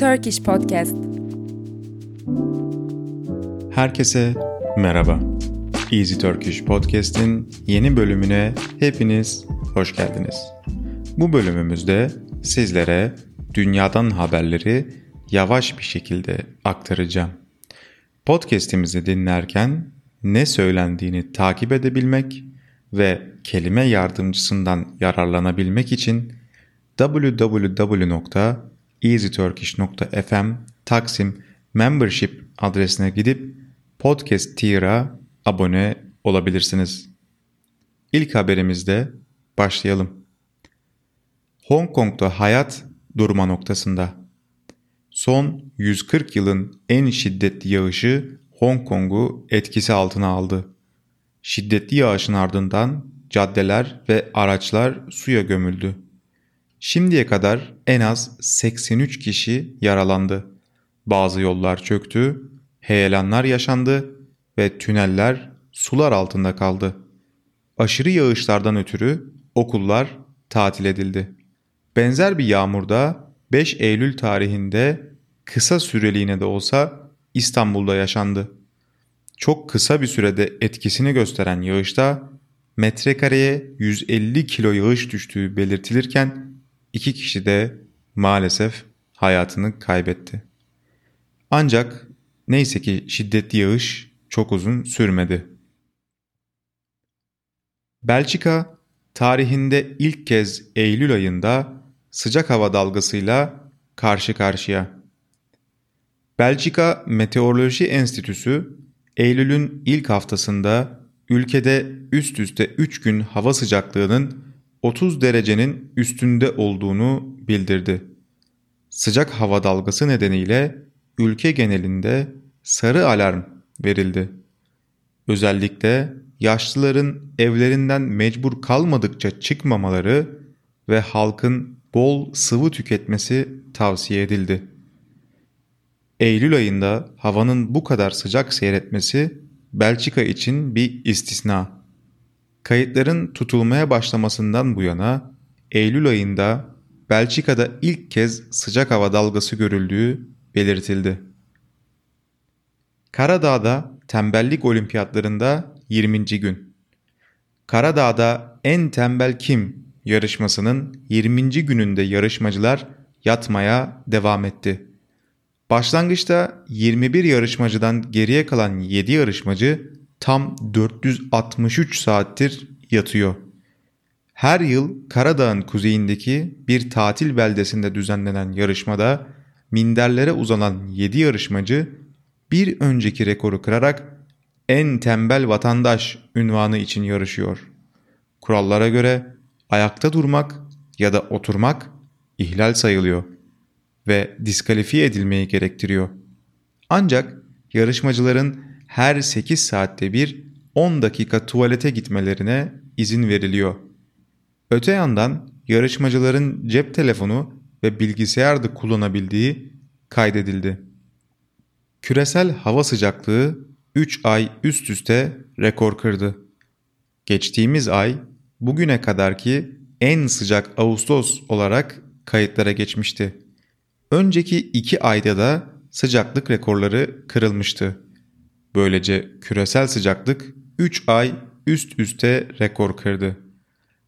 Turkish Podcast. Herkese merhaba. Easy Turkish Podcast'in yeni bölümüne hepiniz hoş geldiniz. Bu bölümümüzde sizlere dünyadan haberleri yavaş bir şekilde aktaracağım. Podcast'imizi dinlerken ne söylendiğini takip edebilmek ve kelime yardımcısından yararlanabilmek için www.easyturkish.fm Taksim Membership adresine gidip Podcast Tier'a abone olabilirsiniz. İlk haberimizde başlayalım. Hong Kong'da hayat durma noktasında. Son 140 yılın en şiddetli yağışı Hong Kong'u etkisi altına aldı. Şiddetli yağışın ardından caddeler ve araçlar suya gömüldü. Şimdiye kadar en az 83 kişi yaralandı. Bazı yollar çöktü, heyelanlar yaşandı ve tüneller sular altında kaldı. Aşırı yağışlardan ötürü okullar tatil edildi. Benzer bir yağmurda 5 Eylül tarihinde kısa süreliğine de olsa İstanbul'da yaşandı. Çok kısa bir sürede etkisini gösteren yağışta metrekareye 150 kilo yağış düştüğü belirtilirken iki kişi de maalesef hayatını kaybetti. Ancak neyse ki şiddetli yağış çok uzun sürmedi. Belçika tarihinde ilk kez Eylül ayında sıcak hava dalgasıyla karşı karşıya. Belçika Meteoroloji Enstitüsü Eylül'ün ilk haftasında ülkede üst üste 3 gün hava sıcaklığının 30 derecenin üstünde olduğunu bildirdi. Sıcak hava dalgası nedeniyle ülke genelinde sarı alarm verildi. Özellikle yaşlıların evlerinden mecbur kalmadıkça çıkmamaları ve halkın bol sıvı tüketmesi tavsiye edildi. Eylül ayında havanın bu kadar sıcak seyretmesi Belçika için bir istisna. Kayıtların tutulmaya başlamasından bu yana Eylül ayında Belçika'da ilk kez sıcak hava dalgası görüldüğü belirtildi. Karadağ'da tembellik olimpiyatlarında 20. gün. Karadağ'da en tembel kim yarışmasının 20. gününde yarışmacılar yatmaya devam etti. Başlangıçta 21 yarışmacıdan geriye kalan 7 yarışmacı tam 463 saattir yatıyor. Her yıl Karadağ'ın kuzeyindeki bir tatil beldesinde düzenlenen yarışmada minderlere uzanan 7 yarışmacı bir önceki rekoru kırarak en tembel vatandaş ünvanı için yarışıyor. Kurallara göre ayakta durmak ya da oturmak ihlal sayılıyor ve diskalifiye edilmeyi gerektiriyor. Ancak yarışmacıların her 8 saatte bir 10 dakika tuvalete gitmelerine izin veriliyor. Öte yandan yarışmacıların cep telefonu ve bilgisayar da kullanabildiği kaydedildi. Küresel hava sıcaklığı 3 ay üst üste rekor kırdı. Geçtiğimiz ay bugüne kadarki en sıcak Ağustos olarak kayıtlara geçmişti. Önceki 2 ayda da sıcaklık rekorları kırılmıştı. Böylece küresel sıcaklık 3 ay üst üste rekor kırdı.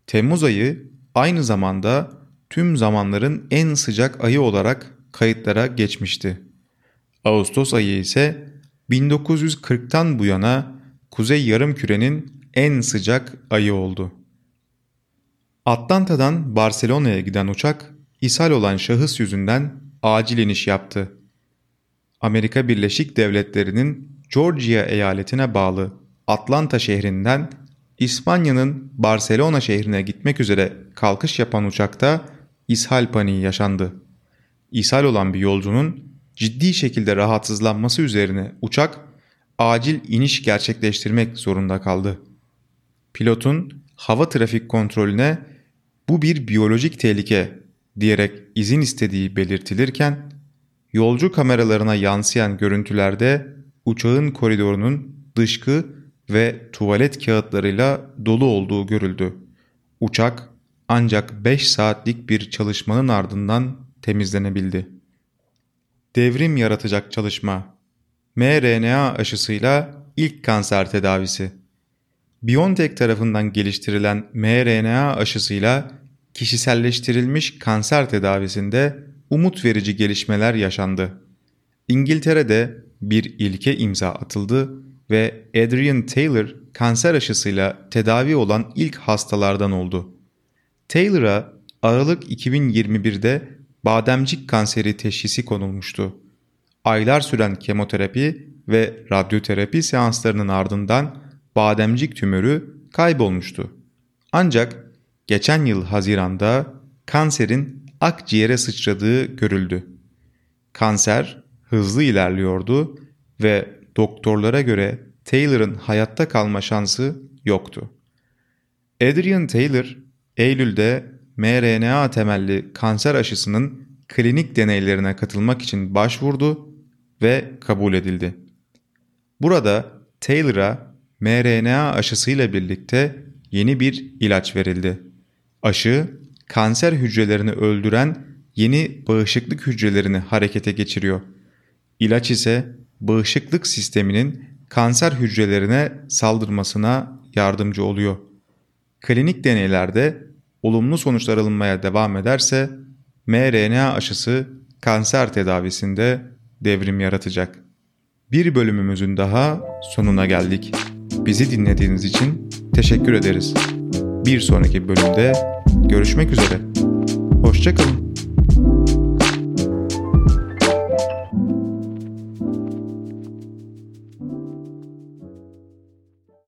Temmuz ayı aynı zamanda tüm zamanların en sıcak ayı olarak kayıtlara geçmişti. Ağustos ayı ise 1940'tan bu yana Kuzey Yarımküre'nin en sıcak ayı oldu. Atlanta'dan Barcelona'ya giden uçak ishal olan şahıs yüzünden acil iniş yaptı. Amerika Birleşik Devletleri'nin Georgia eyaletine bağlı Atlanta şehrinden İspanya'nın Barcelona şehrine gitmek üzere kalkış yapan uçakta ishal paniği yaşandı. İshal olan bir yolcunun ciddi şekilde rahatsızlanması üzerine uçak acil iniş gerçekleştirmek zorunda kaldı. Pilotun hava trafik kontrolüne bu bir biyolojik tehlike diyerek izin istediği belirtilirken yolcu kameralarına yansıyan görüntülerde uçağın koridorunun dışkı ve tuvalet kağıtlarıyla dolu olduğu görüldü. Uçak ancak 5 saatlik bir çalışmanın ardından temizlenebildi. devrim yaratacak çalışma. mRNA aşısıyla ilk kanser tedavisi. BioNTech tarafından geliştirilen mRNA aşısıyla kişiselleştirilmiş kanser tedavisinde umut verici gelişmeler yaşandı. İngiltere'de bir ilke imza atıldı ve Adrian Taylor kanser aşısıyla tedavi olan ilk hastalardan oldu. Taylor'a Aralık 2021'de bademcik kanseri teşhisi konulmuştu. Aylar süren kemoterapi ve radyoterapi seanslarının ardından bademcik tümörü kaybolmuştu. Ancak geçen yıl Haziran'da kanserin akciğere sıçradığı görüldü. Kanser hızlı ilerliyordu ve doktorlara göre Taylor'ın hayatta kalma şansı yoktu. Adrian Taylor, Eylül'de mRNA temelli kanser aşısının klinik deneylerine katılmak için başvurdu ve kabul edildi. Burada Taylor'a mRNA aşısıyla birlikte yeni bir ilaç verildi. Aşı, kanser hücrelerini öldüren yeni bağışıklık hücrelerini harekete geçiriyor. İlaç ise bağışıklık sisteminin kanser hücrelerine saldırmasına yardımcı oluyor. Klinik deneylerde olumlu sonuçlar alınmaya devam ederse mRNA aşısı kanser tedavisinde devrim yaratacak. Bir bölümümüzün daha sonuna geldik. Bizi dinlediğiniz için teşekkür ederiz. Bir sonraki bölümde görüşmek üzere. Hoşçakalın.